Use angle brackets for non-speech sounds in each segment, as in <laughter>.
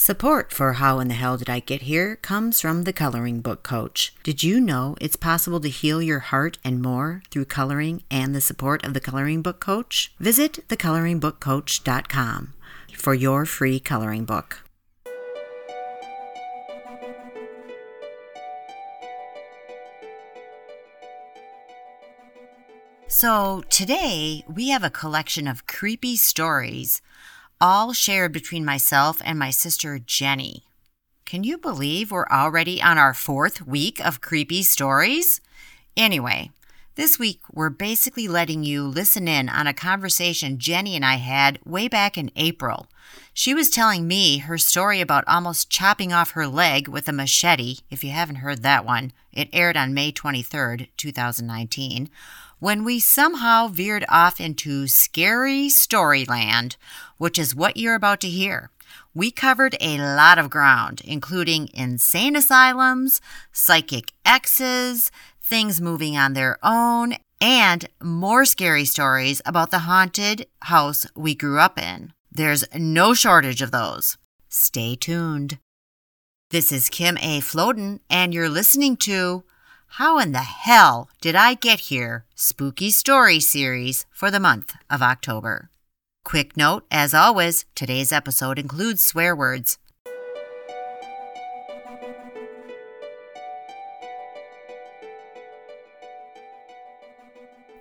Support for How in the Hell Did I Get Here comes from the Coloring Book Coach. Did you know it's possible to heal your heart and more through coloring and the support of the Coloring Book Coach? Visit thecoloringbookcoach.com for your free coloring book. So, today we have a collection of creepy stories all shared between myself and my sister Jenny. Can you believe we're already on our fourth week of creepy stories? Anyway, this week we're basically letting you listen in on a conversation Jenny and I had way back in April. She was telling me her story about almost chopping off her leg with a machete. If you haven't heard that one, it aired on May 23rd, 2019 when we somehow veered off into scary storyland, which is what you're about to hear. We covered a lot of ground, including insane asylums, psychic exes, things moving on their own, and more scary stories about the haunted house we grew up in. There's no shortage of those. Stay tuned. This is Kim A. Floden, and you're listening to how in the hell did I get here? Spooky Story series for the month of October. Quick note, as always, today's episode includes swear words.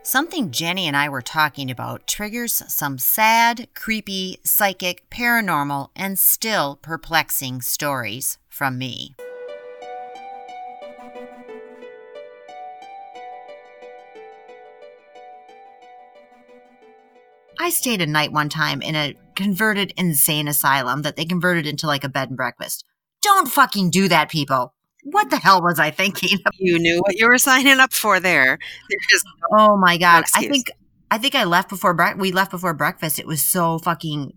Something Jenny and I were talking about triggers some sad, creepy, psychic, paranormal, and still perplexing stories from me. I stayed a night one time in a converted insane asylum that they converted into like a bed and breakfast. Don't fucking do that, people. What the hell was I thinking? You knew what you were signing up for there. No, oh my god! No I think I think I left before bre- we left before breakfast. It was so fucking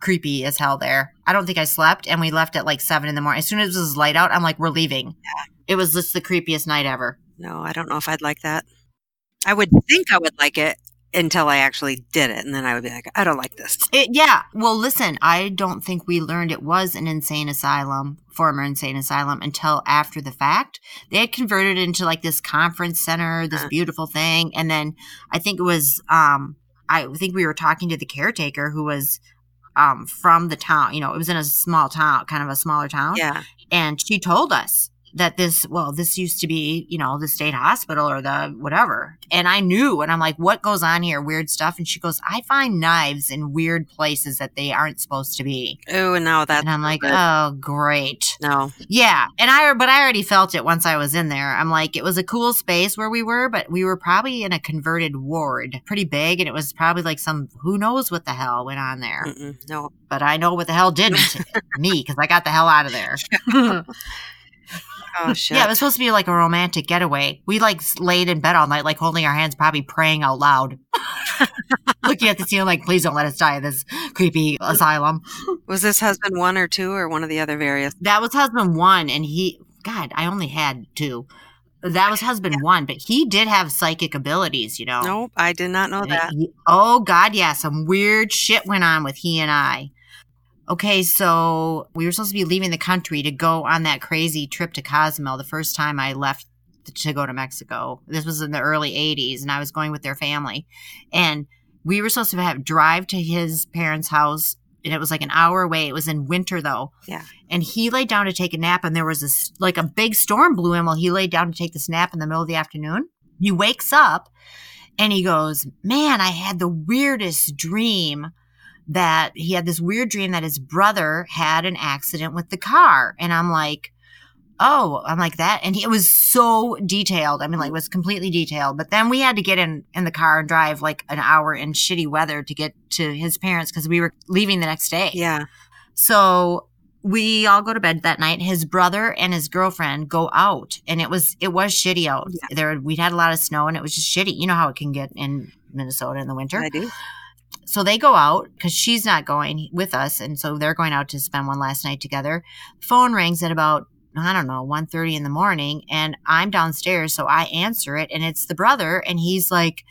creepy as hell there. I don't think I slept, and we left at like seven in the morning. As soon as it was light out, I'm like, we're leaving. Yeah. It was just the creepiest night ever. No, I don't know if I'd like that. I would think I would like it until I actually did it. And then I would be like, I don't like this. <laughs> It, yeah. Well, listen, I don't think we learned it was an insane asylum, former insane asylum, until after the fact. They had converted it into like this conference center, this uh beautiful thing. And then I think it was, um, I think we were talking to the caretaker who was um, from the town. You know, it was in a small town, kind of a smaller town. Yeah. And she told us that this, well, this used to be, you know, the state hospital or the whatever. And I knew, and I'm like, what goes on here? Weird stuff. And she goes, I find knives in weird places that they aren't supposed to be. Oh, no, that. And I'm like, good. oh, great. No. Yeah. And I, but I already felt it once I was in there. I'm like, it was a cool space where we were, but we were probably in a converted ward, pretty big. And it was probably like some, who knows what the hell went on there. Mm-mm, no. But I know what the hell didn't <laughs> me because I got the hell out of there. <laughs> <laughs> Oh shit. <laughs> Yeah, it was supposed to be like a romantic getaway. We like laid in bed all night, like holding our hands, probably praying out loud. <laughs> Looking at the ceiling, like, please don't let us die in this creepy asylum. Was this husband one or two or one of the other various? That was husband one, and he, God, I only had two. That was husband one, but he did have psychic abilities, you know. Nope, I did not know that. Oh God, yeah, some weird shit went on with he and I okay, so we were supposed to be leaving the country to go on that crazy trip to Cozumel the first time I left to go to Mexico. This was in the early 80s and I was going with their family. And we were supposed to have drive to his parents' house and it was like an hour away. It was in winter though. Yeah. And he laid down to take a nap and there was this like a big storm blew in while he laid down to take this nap in the middle of the afternoon. He wakes up and he goes, "Man, I had the weirdest dream." That he had this weird dream that his brother had an accident with the car. And I'm like, oh, I'm like that. And he, it was so detailed. I mean, like, it was completely detailed. But then we had to get in, in the car and drive like an hour in shitty weather to get to his parents because we were leaving the next day. Yeah. So we all go to bed that night. His brother and his girlfriend go out, and it was it was shitty out yeah. there. We'd had a lot of snow, and it was just shitty. You know how it can get in Minnesota in the winter. I do so they go out because she's not going with us and so they're going out to spend one last night together phone rings at about i don't know 1.30 in the morning and i'm downstairs so i answer it and it's the brother and he's like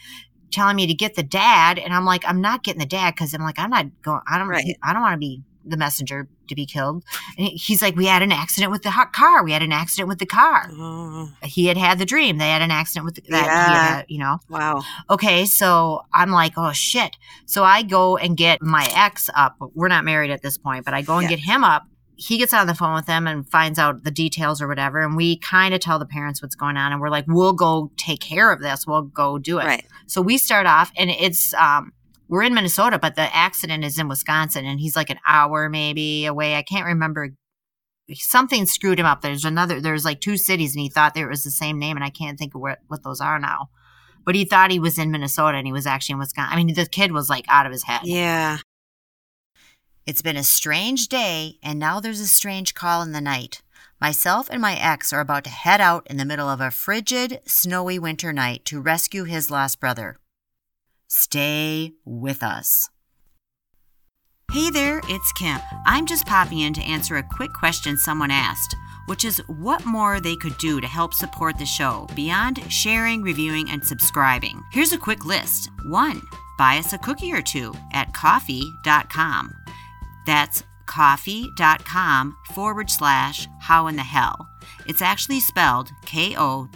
telling me to get the dad and i'm like i'm not getting the dad because i'm like i'm not going i don't right. i don't want to be the messenger to be killed. And he's like, we had an accident with the hot car. We had an accident with the car. Oh, He had had the dream. They had an accident with the, that. Yeah. had, you know. wow. Okay, so I'm like, oh shit. So I go and get my ex up. We're not married at this point, but I go and Yeah. get him up. He gets on the phone with them and finds out the details or whatever. And we kind of tell the parents what's going on. And we're like, we'll go take care of this. We'll go do it. Right. So we start off, and it's, um, we're in Minnesota, but the accident is in Wisconsin. And he's like an hour maybe away. I can't remember. Something screwed him up. There's another, there's like two cities, and he thought there was the same name. And I can't think of what, what those are now but he thought he was in Minnesota and he was actually in Wisconsin. I mean, the kid was like out of his head. Yeah. It's been a strange day, and now there's a strange call in the night. Myself and my ex are about to head out in the middle of a frigid, snowy winter night to rescue his lost brother. Stay with us. Hey there, it's Kim. I'm just popping in to answer a quick question someone asked, which is what more they could do to help support the show beyond sharing, reviewing, and subscribing. Here's a quick list. One, buy us a cookie or two at ko-fi.com. That's ko-fi.com forward slash how in the hell. It's actually spelled ko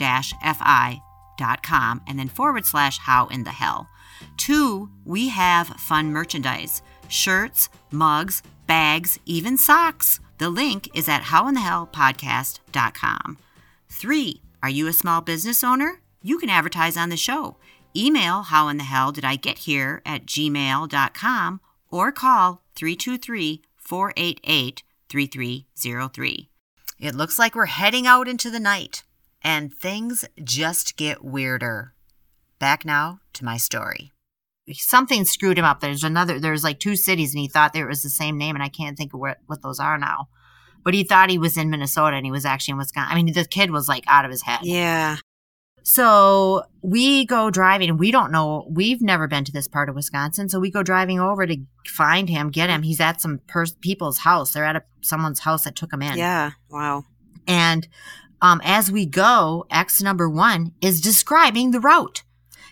com and then forward slash how in the hell. Two, we have fun merchandise shirts, mugs, bags, even socks. The link is at howinthehellpodcast.com. Three, are you a small business owner? You can advertise on the show. Email how in the hell did I get here at gmail.com or call 323 488 3303. It looks like we're heading out into the night, and things just get weirder. Back now to my story. Something screwed him up. There's another, there's like two cities, and he thought there was the same name, and I can't think of what, what those are now. But he thought he was in Minnesota, and he was actually in Wisconsin. I mean, the kid was like out of his head. Yeah. So we go driving. And we don't know. We've never been to this part of Wisconsin. So we go driving over to find him, get him. He's at some pers- people's house. They're at a, someone's house that took him in. Yeah. Wow. And um, as we go, X number one is describing the route.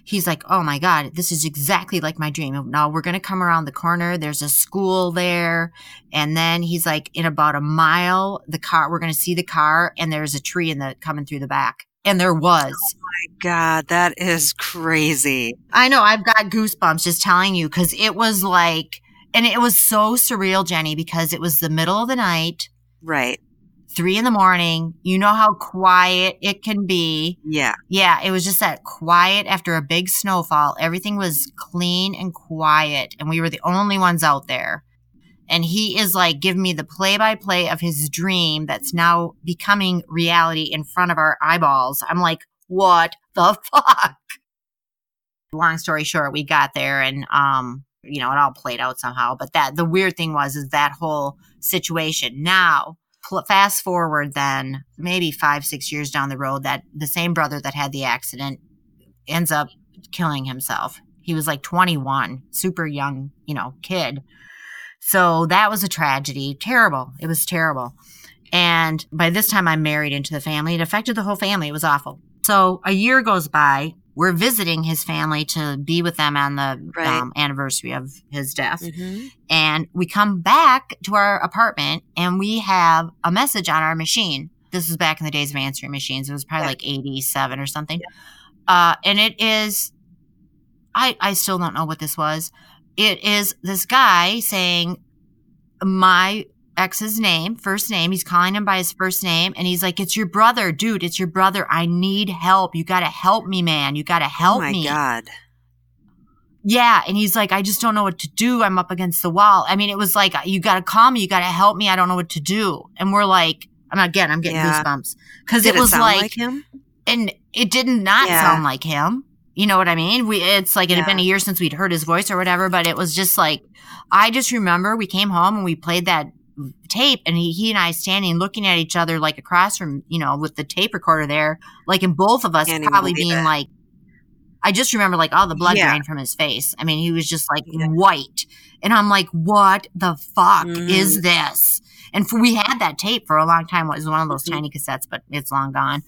He's like, oh my God, this is exactly like my dream. Now we're going to come around the corner. There's a school there. And then he's like, in about a mile, the car, we're going to see the car and there's a tree in the coming through the back. And there was. Oh my God, that is crazy. I know I've got goosebumps just telling you because it was like, and it was so surreal, Jenny, because it was the middle of the night, Right. Three in the morning. You know how quiet it can be. Yeah. Yeah, it was just that quiet after a big snowfall. Everything was clean and quiet, and we were the only ones out there. And he is like giving me the play by play of his dream that's now becoming reality in front of our eyeballs. I'm like, what the <laughs> fuck? Long story short, we got there and, um, you know, it all played out somehow. But that, the weird thing was, is that whole situation. Now, fast forward then, maybe five, six years down the road, that the same brother that had the accident ends up killing himself. He was like 21, super young, you know, kid. So that was a tragedy. Terrible. It was terrible. And by this time, I'm married into the family. It affected the whole family. It was awful. So a year goes by. We're visiting his family to be with them on the Right. um, anniversary of his death. hmm And we come back to our apartment and we have a message on our machine. This is back in the days of answering machines. It was probably Yeah. like 87 or something. Uh, and it is, I, I still don't know what this was. It is this guy saying my ex's name, first name. He's calling him by his first name. And he's like, it's your brother, dude. It's your brother. I need help. You got to help me, man. You got to oh help oh my me. God. Yeah. And he's like, I just don't know what to do. I'm up against the wall. I mean, it was like, you got to call me. You got to help me. I don't know what to do. And we're like, I'm again, I'm getting Yeah. goosebumps because Did it was like, like him? and it did not Yeah. sound like him. You know what I mean? We, it's like it had been a year since we'd heard his voice or whatever, but it was just like, I just remember we came home and we played that tape and he, he and I standing looking at each other like across from, you know, with the tape recorder there, like in both of us Can't probably being it. like, I just remember like all the blood Yeah. drained from his face. I mean, he was just like Yeah. white. And I'm like, what the fuck Mm. is this? And for, we had that tape for a long time. It was one of those Mhm. tiny cassettes, but it's long gone.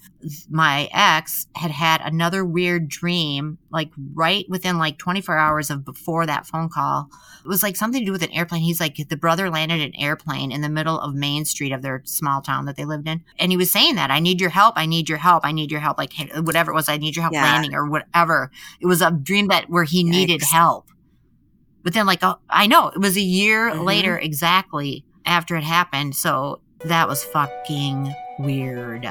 My ex had had another weird dream, like right within like 24 hours of before that phone call. It was like something to do with an airplane. He's like, the brother landed an airplane in the middle of Main Street of their small town that they lived in. And he was saying that, I need your help. I need your help. I need your help. Like whatever it was, I need your help Yeah. landing or whatever. It was a dream that where he needed help. But then, like, oh, I know it was a year Mhm. later exactly after it happened. So that was fucking weird.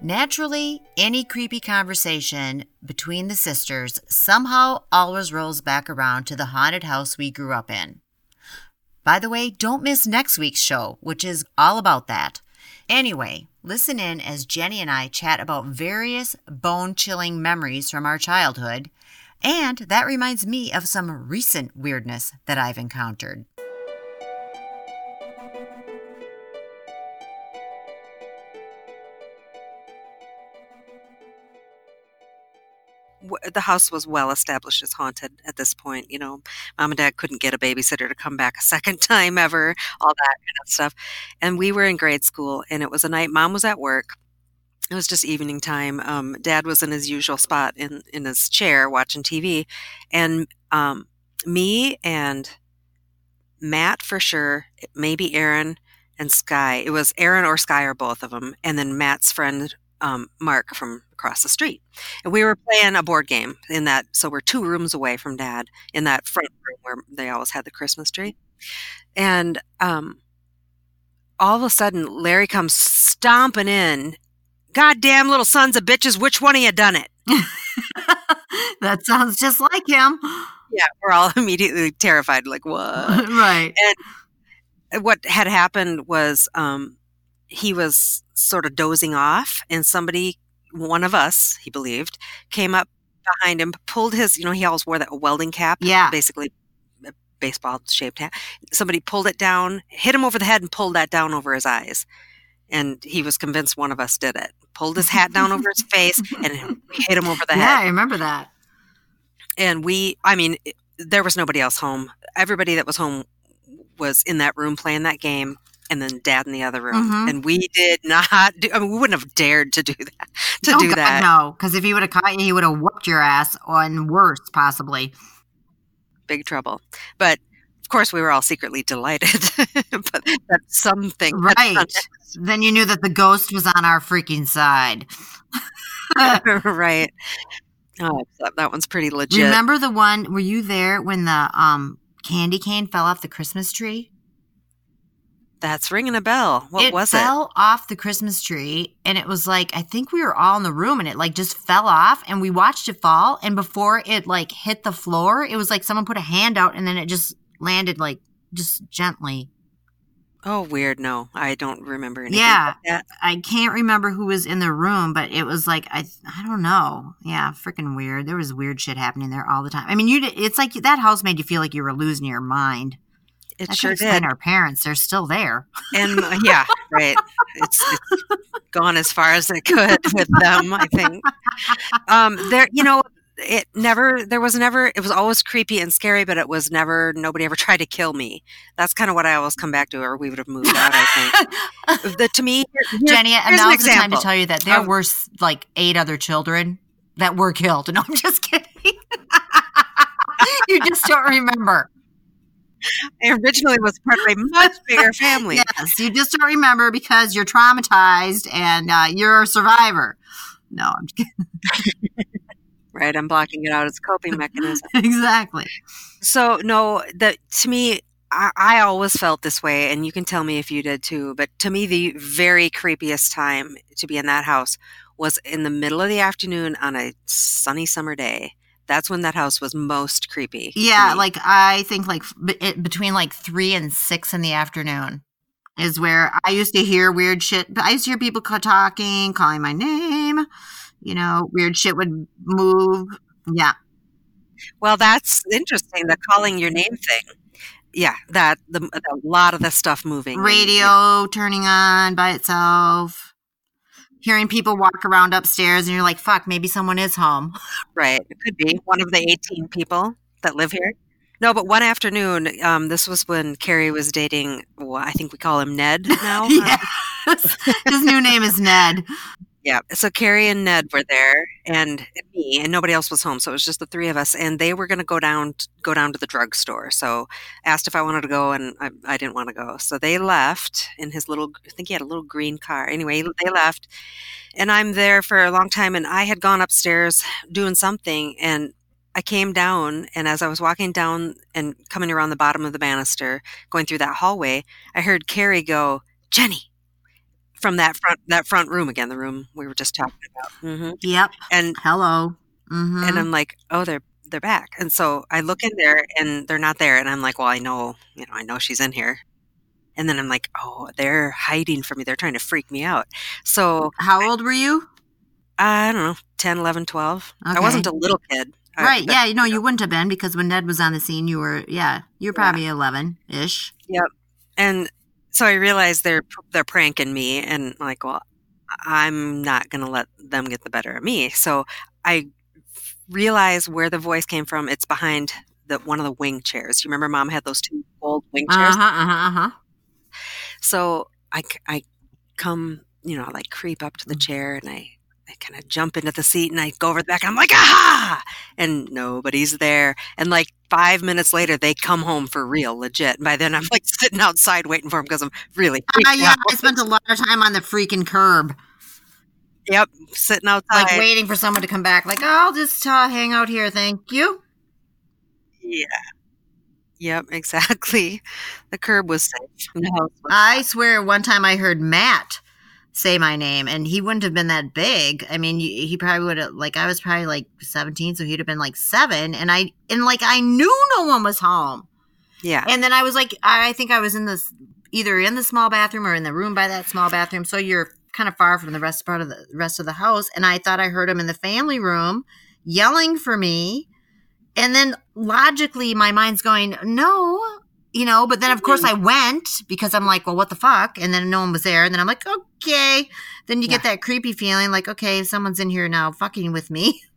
Naturally, any creepy conversation between the sisters somehow always rolls back around to the haunted house we grew up in. By the way, don't miss next week's show, which is all about that. Anyway, listen in as Jenny and I chat about various bone chilling memories from our childhood, and that reminds me of some recent weirdness that I've encountered. the house was well established as haunted at this point. You know, mom and dad couldn't get a babysitter to come back a second <laughs> time ever, all that kind of stuff. And we were in grade school, and it was a night mom was at work. It was just evening time. Um, dad was in his usual spot in, in his chair watching TV. And um, me and Matt, for sure, maybe Aaron and Sky. It was Aaron or Sky or both of them. And then Matt's friend, um, Mark, from across the street. And we were playing a board game in that, so we're two rooms away from dad in that front room where they always had the Christmas tree. And um, all of a sudden, Larry comes stomping in. Goddamn little sons of bitches, which one of you done it? <laughs> that sounds just like him. Yeah, we're all <laughs> immediately terrified, like, what? <laughs> right. what had happened was um, he was sort of dozing off, and somebody, one of us, he believed, came up behind him, pulled his, you know, he always wore that welding cap, Yeah. basically a baseball shaped hat. Somebody pulled it down, hit him over the head, and pulled that down over his eyes. And he was convinced one of us did it. Pulled his hat down over his face <laughs> and hit him over the Yeah, head Yeah, I remember that. and we i mean there was nobody else home everybody that was home was in that room playing that game and then dad in the other room Mhm. and we did not do i mean we wouldn't have dared to do that to oh, do God, that No, because if he would have caught you, he would have whooped your ass, on worse, possibly. big trouble but of course we were all secretly delighted <laughs> but that's something Right. then you knew that the ghost was on our freaking side. <laughs> right oh that, that one's pretty legit Remember the one? Were you there when the um candy cane fell off the Christmas tree? that's ringing a bell what it was it fell off the Christmas tree, and it was like I think we were all in the room, and it like just fell off, and we watched it fall, and before it like hit the floor, it was like someone put a hand out, and then it just landed like just gently. oh weird no i don't remember anything Yeah. like. I can't remember who was in the room, but it was like I I don't know. Yeah, freaking weird. There was weird shit happening there all the time. I mean, you it's like that house made you feel like you were losing your mind. it That sure did our parents. They're still there. and uh, yeah, right. It's, it's gone as far as it <laughs> could with them. I think. Um, there, you know, it never. There was never. It was always creepy and scary, but it was never. Nobody ever tried to kill me. That's kind of what I always come back to, or we would have moved out. I think. <laughs> The, to me, here- Jenny, and an now's the time to tell you that there of- were like eight other children that were killed. <laughs> No, I'm just kidding. <laughs> you just don't remember. I originally was part of a much bigger family. Yes, you just don't remember because you're traumatized and uh, you're a survivor. No, I'm just kidding. Right, I'm blocking it out as a coping mechanism. <laughs> exactly. So no, that to me, I, I always felt this way, and you can tell me if you did too. But to me, the very creepiest time to be in that house was in the middle of the afternoon on a sunny summer day. That's when that house was most creepy. Yeah, like I think like b- it, between like three and six in the afternoon is where I used to hear weird shit. I used to hear people talking, calling my name. You know, weird shit would move. Yeah, well, that's interesting. The calling your name thing. Yeah, that the, a lot of the stuff moving. radio turning on by itself. Hearing people walk around upstairs, and you're like, "Fuck, maybe someone is home." <laughs> Right, it could be one of the eighteen people that live here. No, but one afternoon, um, this was when Carrie was dating. Well, I think we call him Ned now. <laughs> yes. <laughs> His new name is Ned. Yeah. So Carrie and Ned were there, and me, and nobody else was home. So it was just the three of us, and they were going to go down go down to the drugstore. So asked if I wanted to go, and I, I didn't want to go. So they left in his little. I think he had a little green car. Anyway, they left, and I'm there for a long time. And I had gone upstairs doing something, and I came down, and as I was walking down and coming around the bottom of the banister, going through that hallway, I heard Carrie go, "Jenny." From that front that front room again, the room we were just talking about. Mm-hmm. Yep. And Hello. hmm and I'm like, oh, they're they're back. And so I look in there, and they're not there. And I'm like, well, I know, you know, I know she's in here. And then I'm like, oh, they're hiding from me. They're trying to freak me out. So How old were you? I don't know, 10, 11, 12. I wasn't a little kid. I- Right. but- Yeah. No, you wouldn't have been because when Ned was on the scene, you were, yeah, you were Yeah. probably 11 ish. Yep. And so I realized they're they're pranking me, and like, well, I'm not gonna let them get the better of me. So I realize where the voice came from. It's behind the one of the wing chairs. You remember, Mom had those two old wing chairs. Uh huh. Uh huh. So I I come, you know, I like creep up to the Mm. chair and I, I kind of jump into the seat and I go over the back. And I'm like, aha! And nobody's there. And like five minutes later, they come home for real, legit. And by then, I'm like sitting outside waiting for them because I'm really Uh, yeah. I spent a lot of time on the freaking curb, Yep, sitting outside. like waiting for someone to come back. Like, I'll just uh, hang out here, thank you. Yeah. Yep, exactly. The curb was safe. Was- I swear, one time I heard Matt say my name, and he wouldn't have been that big. I mean, he probably would have like I was probably like seventeen, so he'd have been like seven, and I and like I knew no one was home. Yeah. And then I was like, I I think I was in this either in the small bathroom or in the room by that small bathroom. So you're kind of far from the rest part of the rest of the house. And I thought I heard him in the family room yelling for me. And then logically, my mind's going, no, you know. But then of course mm-hmm. I went because I'm like, well, what the fuck? And then no one was there. And then I'm like, okay. Then you get that creepy feeling, like, okay, someone's in here now fucking with me. <laughs>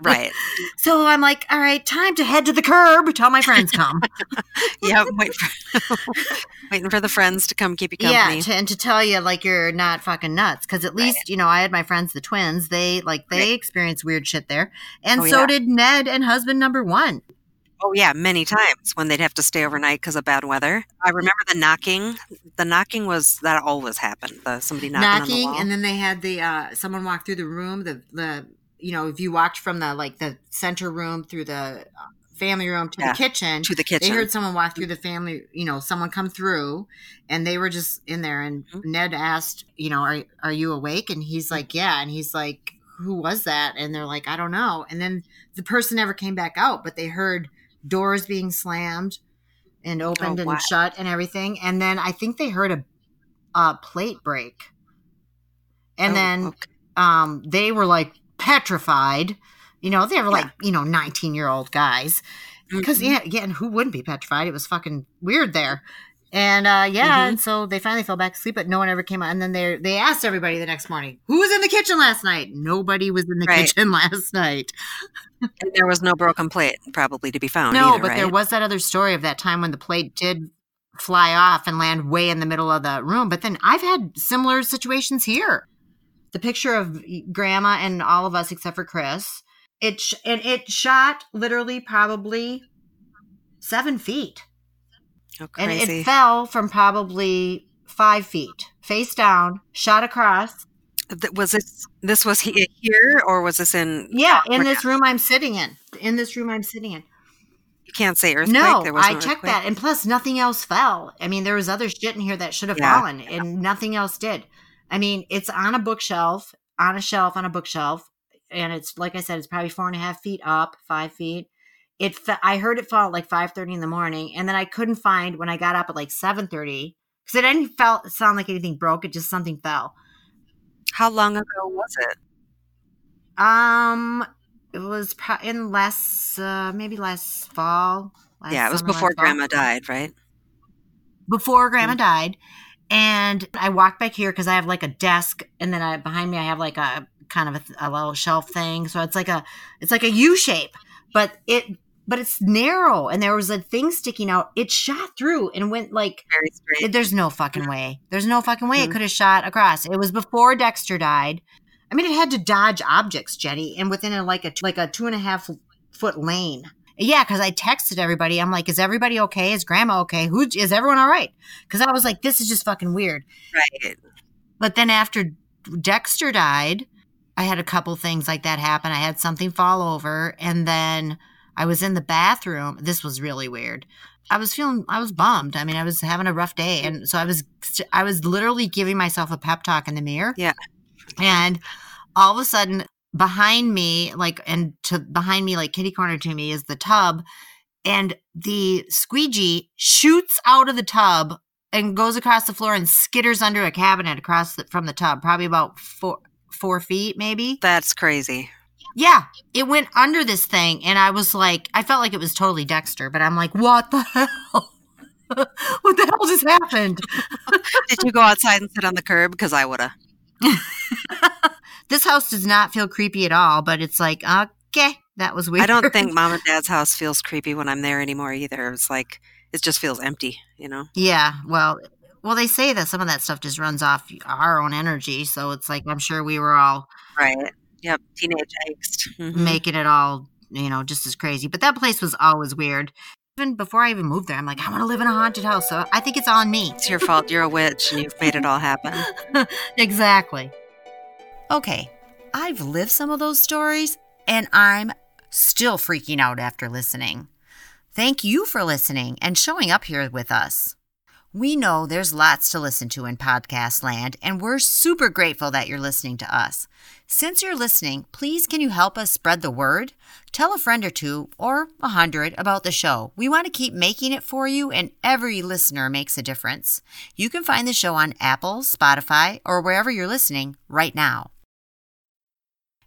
Right. So I'm like, all right, time to head to the curb till my friends come. <laughs> yeah, Wait for, <laughs> waiting for the friends to come keep you company. Yeah, to, and to tell you like you're not fucking nuts because at least you know I had my friends the twins. They like they Right. experienced weird shit there, and Oh, so yeah. did Ned and husband number one. Oh yeah, many times when they'd have to stay overnight because of bad weather. I remember the knocking. The knocking was that always happened. The somebody knocking, the Knocking, wall. and then they had the uh someone walk through the room. The the you know if you walked from the like the center room through the uh, family room to Yeah, the kitchen. to the kitchen. They heard someone walk through the family, you know, someone come through, and they were just in there. And Mhm. Ned asked, you know, are are you awake? And he's like, yeah. And he's like, who was that? And they're like, I don't know. And then the person never came back out, but they heard doors being slammed and opened Oh, and shut and everything. And then I think they heard a, a plate break. And Oh, then okay. um, they were like petrified. You know, they were like, you know, 19 year old guys. Because, Mhm. yeah, yeah, who wouldn't be petrified? It was fucking weird there. And uh, yeah, Mhm. and so they finally fell back asleep, but no one ever came out. And then they they asked everybody the next morning, "Who was in the kitchen last night?" Nobody was in the Right. kitchen <laughs> last night. And there was no broken plate probably to be found. no, either, but there was that other story of that time when the plate did fly off and land way in the middle of the room. But then I've had similar situations here. The picture of Grandma and all of us except for Chris. It sh- and it shot literally probably seven feet. Oh, and it fell from probably five feet face down shot across was this this was here or was this in? yeah in this room i'm sitting in in this room i'm sitting in You can't say earthquake. no there was i checked earthquake? that and plus nothing else fell i mean there was other shit in here that should have Yeah. fallen and nothing else did i mean it's on a bookshelf on a shelf on a bookshelf and it's like i said it's probably four and a half feet up five feet it fe- i heard it fall at like 5.30 in the morning and then i couldn't find when i got up at like 7.30 because it didn't felt sound like anything broke it just something fell How long ago was it? Um, it was pro- in last, uh, maybe last fall. last yeah, it was summer, before last fall. Grandma died, right? Before Grandma Mm. died, and I walked back here because I have like a desk, and then I, behind me I have like a kind of a, a little shelf thing. So it's like a, it's like a U shape, but it but it's narrow and there was a thing sticking out. It shot through and went like Very straight. there's no fucking way. There's no fucking way it Mhm. could have shot across. It was before Dexter died. I mean, it had to dodge objects, Jenny, and within a, like a like a two and a half foot lane. Yeah, because I texted everybody. I'm like, "Is everybody okay? Is Grandma okay? Who is everyone all right?" Because I was like, "This is just fucking weird." Right. But then after Dexter died, I had a couple things like that happen. I had something fall over, and then I was in the bathroom. This was really weird. I was feeling, I was bummed. I mean, I was having a rough day, and so I was, I was literally giving myself a pep talk in the mirror. Yeah. And all of a sudden, behind me, like, and to behind me, like kitty corner to me, is the tub, and the squeegee shoots out of the tub and goes across the floor and skitters under a cabinet across the, from the tub, probably about four four feet, maybe. That's crazy. Yeah, it went under this thing, and I was like, I felt like it was totally Dexter, but I'm like, what the hell? <laughs> what the hell just happened? <laughs> Did you go outside and sit on the curb? Because I would have. <laughs> this house does not feel creepy at all, but it's like, okay, that was weird. I don't think mom and dad's house feels creepy when I'm there anymore either. It's like it just feels empty, you know. Yeah, well, well, they say that some of that stuff just runs off our own energy, so it's like I'm sure we were all Right. Yep. Teenage angst. Mhm. making it all, you know, just as crazy. But that place was always weird. Even before I even moved there, I'm like, I want to live in a haunted house. So I think it's on me. It's your fault. You're a witch, and you've made it all happen. <laughs> exactly. Okay, I've lived some of those stories and I'm still freaking out after listening. Thank you for listening and showing up here with us. We know there's lots to listen to in podcast land, and we're super grateful that you're listening to us. Since you're listening, please can you help us spread the word? Tell a friend or two or a hundred about the show. We want to keep making it for you, and every listener makes a difference. You can find the show on Apple, Spotify, or wherever you're listening right now.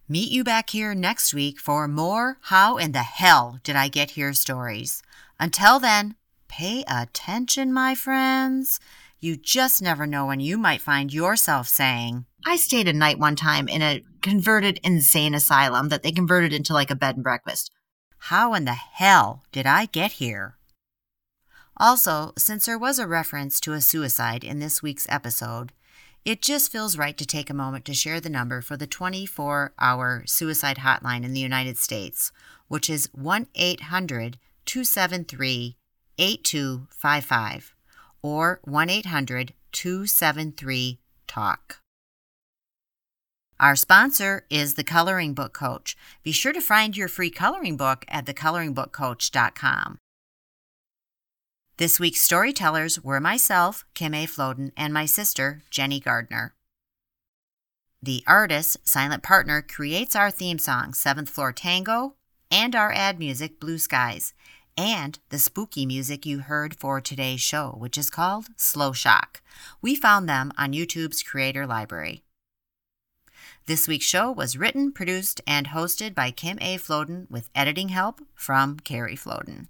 Meet you back here next week for more How in the Hell Did I Get Here stories. Until then, pay attention, my friends. You just never know when you might find yourself saying, I stayed a night one time in a converted insane asylum that they converted into like a bed and breakfast. How in the hell did I get here? Also, since there was a reference to a suicide in this week's episode, it just feels right to take a moment to share the number for the 24 hour suicide hotline in the United States, which is 1 800 273 8255 or 1 800 273 TALK. Our sponsor is the Coloring Book Coach. Be sure to find your free coloring book at thecoloringbookcoach.com. This week's storytellers were myself, Kim A. Floden, and my sister, Jenny Gardner. The artist, Silent Partner, creates our theme song, Seventh Floor Tango, and our ad music, Blue Skies, and the spooky music you heard for today's show, which is called Slow Shock. We found them on YouTube's Creator Library. This week's show was written, produced, and hosted by Kim A. Floden with editing help from Carrie Floden.